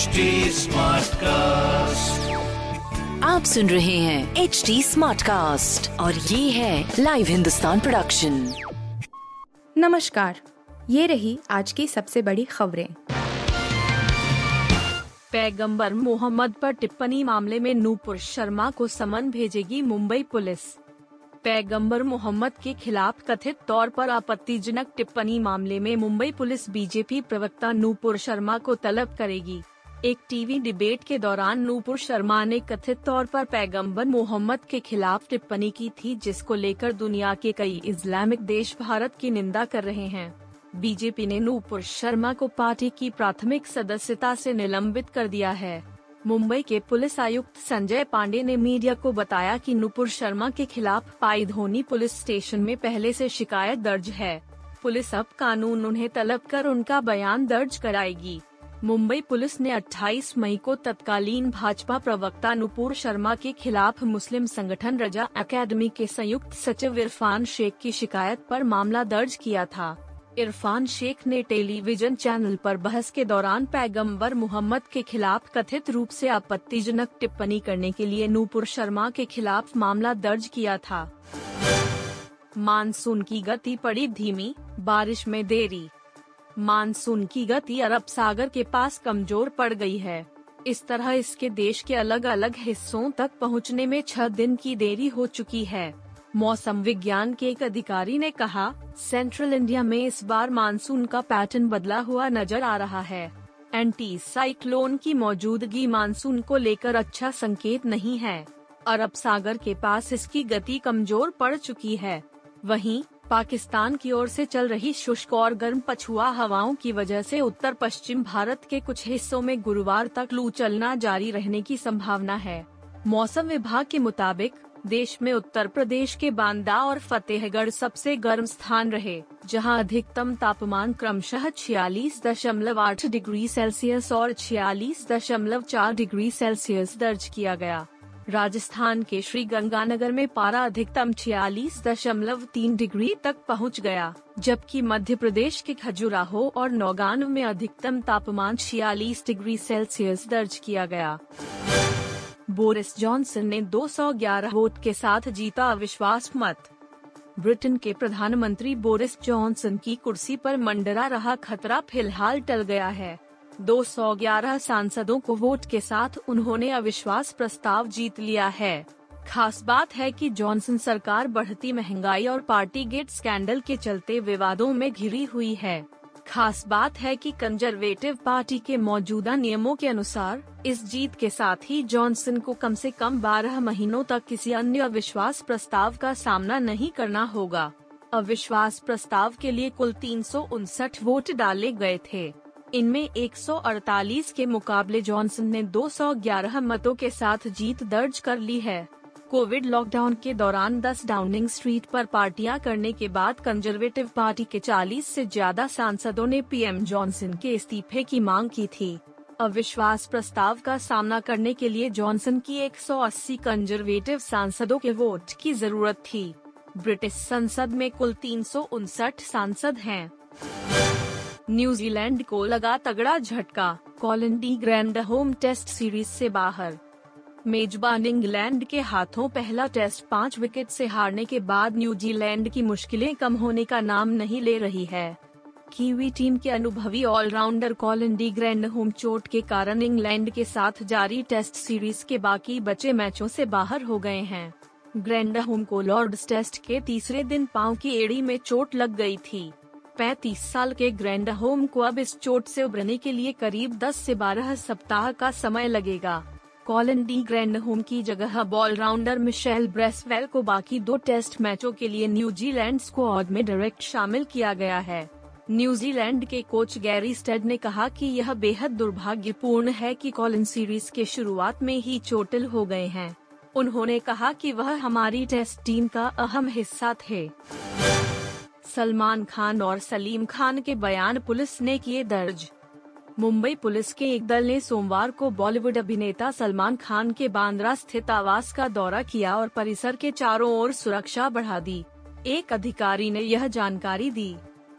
HD cast आप सुन रहे हैं एच डी स्मार्ट कास्ट और ये है लाइव हिंदुस्तान प्रोडक्शन नमस्कार ये रही आज की सबसे बड़ी खबरें। पैगंबर मोहम्मद पर टिप्पणी मामले में नूपुर शर्मा को समन भेजेगी मुंबई पुलिस। पैगंबर मोहम्मद के खिलाफ कथित तौर पर आपत्तिजनक टिप्पणी मामले में मुंबई पुलिस बीजेपी प्रवक्ता नूपुर शर्मा को तलब करेगी। एक टीवी डिबेट के दौरान नूपुर शर्मा ने कथित तौर पर पैगंबर मोहम्मद के खिलाफ टिप्पणी की थी, जिसको लेकर दुनिया के कई इस्लामिक देश भारत की निंदा कर रहे हैं। बीजेपी ने नूपुर शर्मा को पार्टी की प्राथमिक सदस्यता से निलंबित कर दिया है। मुंबई के पुलिस आयुक्त संजय पांडे ने मीडिया को बताया कि नूपुर शर्मा के खिलाफ पाई धोनी पुलिस स्टेशन में पहले से शिकायत दर्ज है। पुलिस अब कानून उन्हें तलब कर उनका बयान दर्ज कराएगी। मुंबई पुलिस ने 28 मई को तत्कालीन भाजपा प्रवक्ता नुपुर शर्मा के खिलाफ मुस्लिम संगठन रजा एकेडमी के संयुक्त सचिव इरफान शेख की शिकायत पर मामला दर्ज किया था। इरफान शेख ने टेलीविज़न चैनल पर बहस के दौरान पैगंबर मोहम्मद के खिलाफ कथित रूप से आपत्तिजनक टिप्पणी करने के लिए नूपुर शर्मा के खिलाफ मामला दर्ज किया था। मानसून की गति पड़ी धीमी, बारिश में देरी मानसून की गति अरब सागर के पास कमज़ोर पड़ गई है। इस तरह इसके देश के अलग अलग हिस्सों तक पहुँचने में छह दिन की देरी हो चुकी है। मौसम विज्ञान के एक अधिकारी ने कहा, सेंट्रल इंडिया में इस बार मानसून का पैटर्न बदला हुआ नज़र आ रहा है। एंटी साइक्लोन की मौजूदगी मानसून को लेकर अच्छा संकेत नहीं है। अरब सागर के पास इसकी गति कमज़ोर पड़ चुकी है। वहीं पाकिस्तान की ओर से चल रही शुष्क और गर्म पछुआ हवाओं की वजह से उत्तर पश्चिम भारत के कुछ हिस्सों में गुरुवार तक लू चलना जारी रहने की संभावना है। मौसम विभाग के मुताबिक, देश में उत्तर प्रदेश के बांदा और फतेहगढ़ सबसे गर्म स्थान रहे, जहाँ अधिकतम तापमान क्रमशः छियालीस दशमलव आठ डिग्री सेल्सियस और छियालीस दशमलव चार डिग्री सेल्सियस दर्ज किया गया। राजस्थान के श्री गंगानगर में पारा अधिकतम छियालीस दशमलव तीन डिग्री तक पहुँच गया, जबकि मध्य प्रदेश के खजुराहो और नौगान में अधिकतम तापमान छियालीस डिग्री सेल्सियस दर्ज किया गया। बोरिस जॉनसन ने 211 वोट के साथ जीता अविश्वास मत। ब्रिटेन के प्रधानमंत्री बोरिस जॉनसन की कुर्सी पर मंडरा रहा खतरा फ़िलहाल टल गया है। 211 सांसदों को वोट के साथ उन्होंने अविश्वास प्रस्ताव जीत लिया है। खास बात है कि जॉनसन सरकार बढ़ती महँगाई और पार्टी गेट स्कैंडल के चलते विवादों में घिरी हुई है। खास बात है कि कंजर्वेटिव पार्टी के मौजूदा नियमों के अनुसार, इस जीत के साथ ही जॉनसन को कम से कम 12 महीनों तक किसी अन्य अविश्वास प्रस्ताव का सामना नहीं करना होगा। अविश्वास प्रस्ताव के लिए कुल तीन सौ उनसठ वोट डाले गए थे। इनमें 148 के मुकाबले जॉनसन ने 211 मतों के साथ जीत दर्ज कर ली है। कोविड लॉकडाउन के दौरान 10 डाउनिंग स्ट्रीट पर पार्टियाँ करने के बाद कंजर्वेटिव पार्टी के 40 से ज़्यादा सांसदों ने पीएम जॉनसन के इस्तीफे की मांग की थी। अविश्वास प्रस्ताव का सामना करने के लिए जॉनसन की 180 कंजर्वेटिव सांसदों के वोट की ज़रूरत थी। ब्रिटिश संसद में कुल तीन सौ उनसठ सांसद हैं। न्यूजीलैंड को लगा तगड़ा झटका। Colin de Grandhomme test series से बाहर। मेजबान इंग्लैंड के हाथों पहला टेस्ट पाँच विकेट से हारने के बाद न्यूजीलैंड की मुश्किलें कम होने का नाम नहीं ले रही है। कीवी टीम के अनुभवी allrounder Colin de Grandhomme चोट के कारण इंग्लैंड के साथ जारी टेस्ट सीरीज़ के बाकी बचे मैचों से बाहर हो गए हैं। ग्रैंड होम को लॉर्ड्स टेस्ट के तीसरे दिन पाँव की एड़ी में चोट लग गई थी। 35 साल के ग्रैंड होम को अब इस चोट से उभरने के लिए करीब 10 से 12 सप्ताह का समय लगेगा। कॉलन डी ग्रैंड होम की जगह ऑलराउंडर मिशेल ब्रेसवेल को बाकी दो टेस्ट मैचों के लिए न्यूजीलैंड स्क्वाड में डायरेक्ट शामिल किया गया है। न्यूजीलैंड के कोच गैरी स्टेड ने कहा कि यह बेहद दुर्भाग्यपूर्ण है कि कॉलन सीरीज़ के शुरुआत में ही चोटिल हो गए हैं। उन्होंने कहा कि वह हमारी टेस्ट टीम का अहम हिस्सा थे। सलमान खान और सलीम खान के बयान पुलिस ने किए दर्ज। मुंबई पुलिस के एक दल ने सोमवार को बॉलीवुड अभिनेता सलमान खान के बांद्रा स्थित आवास का दौरा किया और परिसर के चारों ओर सुरक्षा बढ़ा दी। एक अधिकारी ने यह जानकारी दी।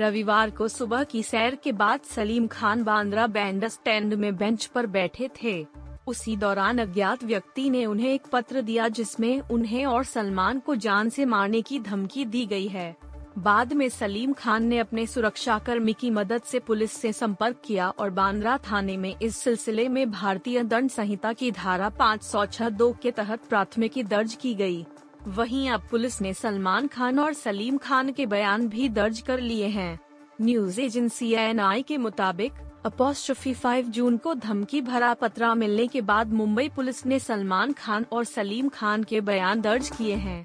रविवार को सुबह की सैर के बाद सलीम खान बांद्रा बैंड स्टैंड में बेंच पर बैठे थे। उसी दौरान अज्ञात व्यक्ति ने उन्हें एक पत्र दिया जिसमें उन्हें और सलमान को जान से मारने की धमकी दी गई है। बाद में सलीम खान ने अपने सुरक्षा कर्मी की मदद से पुलिस से संपर्क किया और बांद्रा थाने में इस सिलसिले में भारतीय दंड संहिता की धारा पाँच सौ छह दो के तहत प्राथमिकी दर्ज की गई। वहीं अब पुलिस ने सलमान खान और सलीम खान के बयान भी दर्ज कर लिए हैं न्यूज़ एजेंसी एन के मुताबिक, अपोस्ट्रफी 5 जून को धमकी भरा पत्रा मिलने के बाद मुंबई पुलिस ने सलमान खान और सलीम खान के बयान दर्ज किए हैं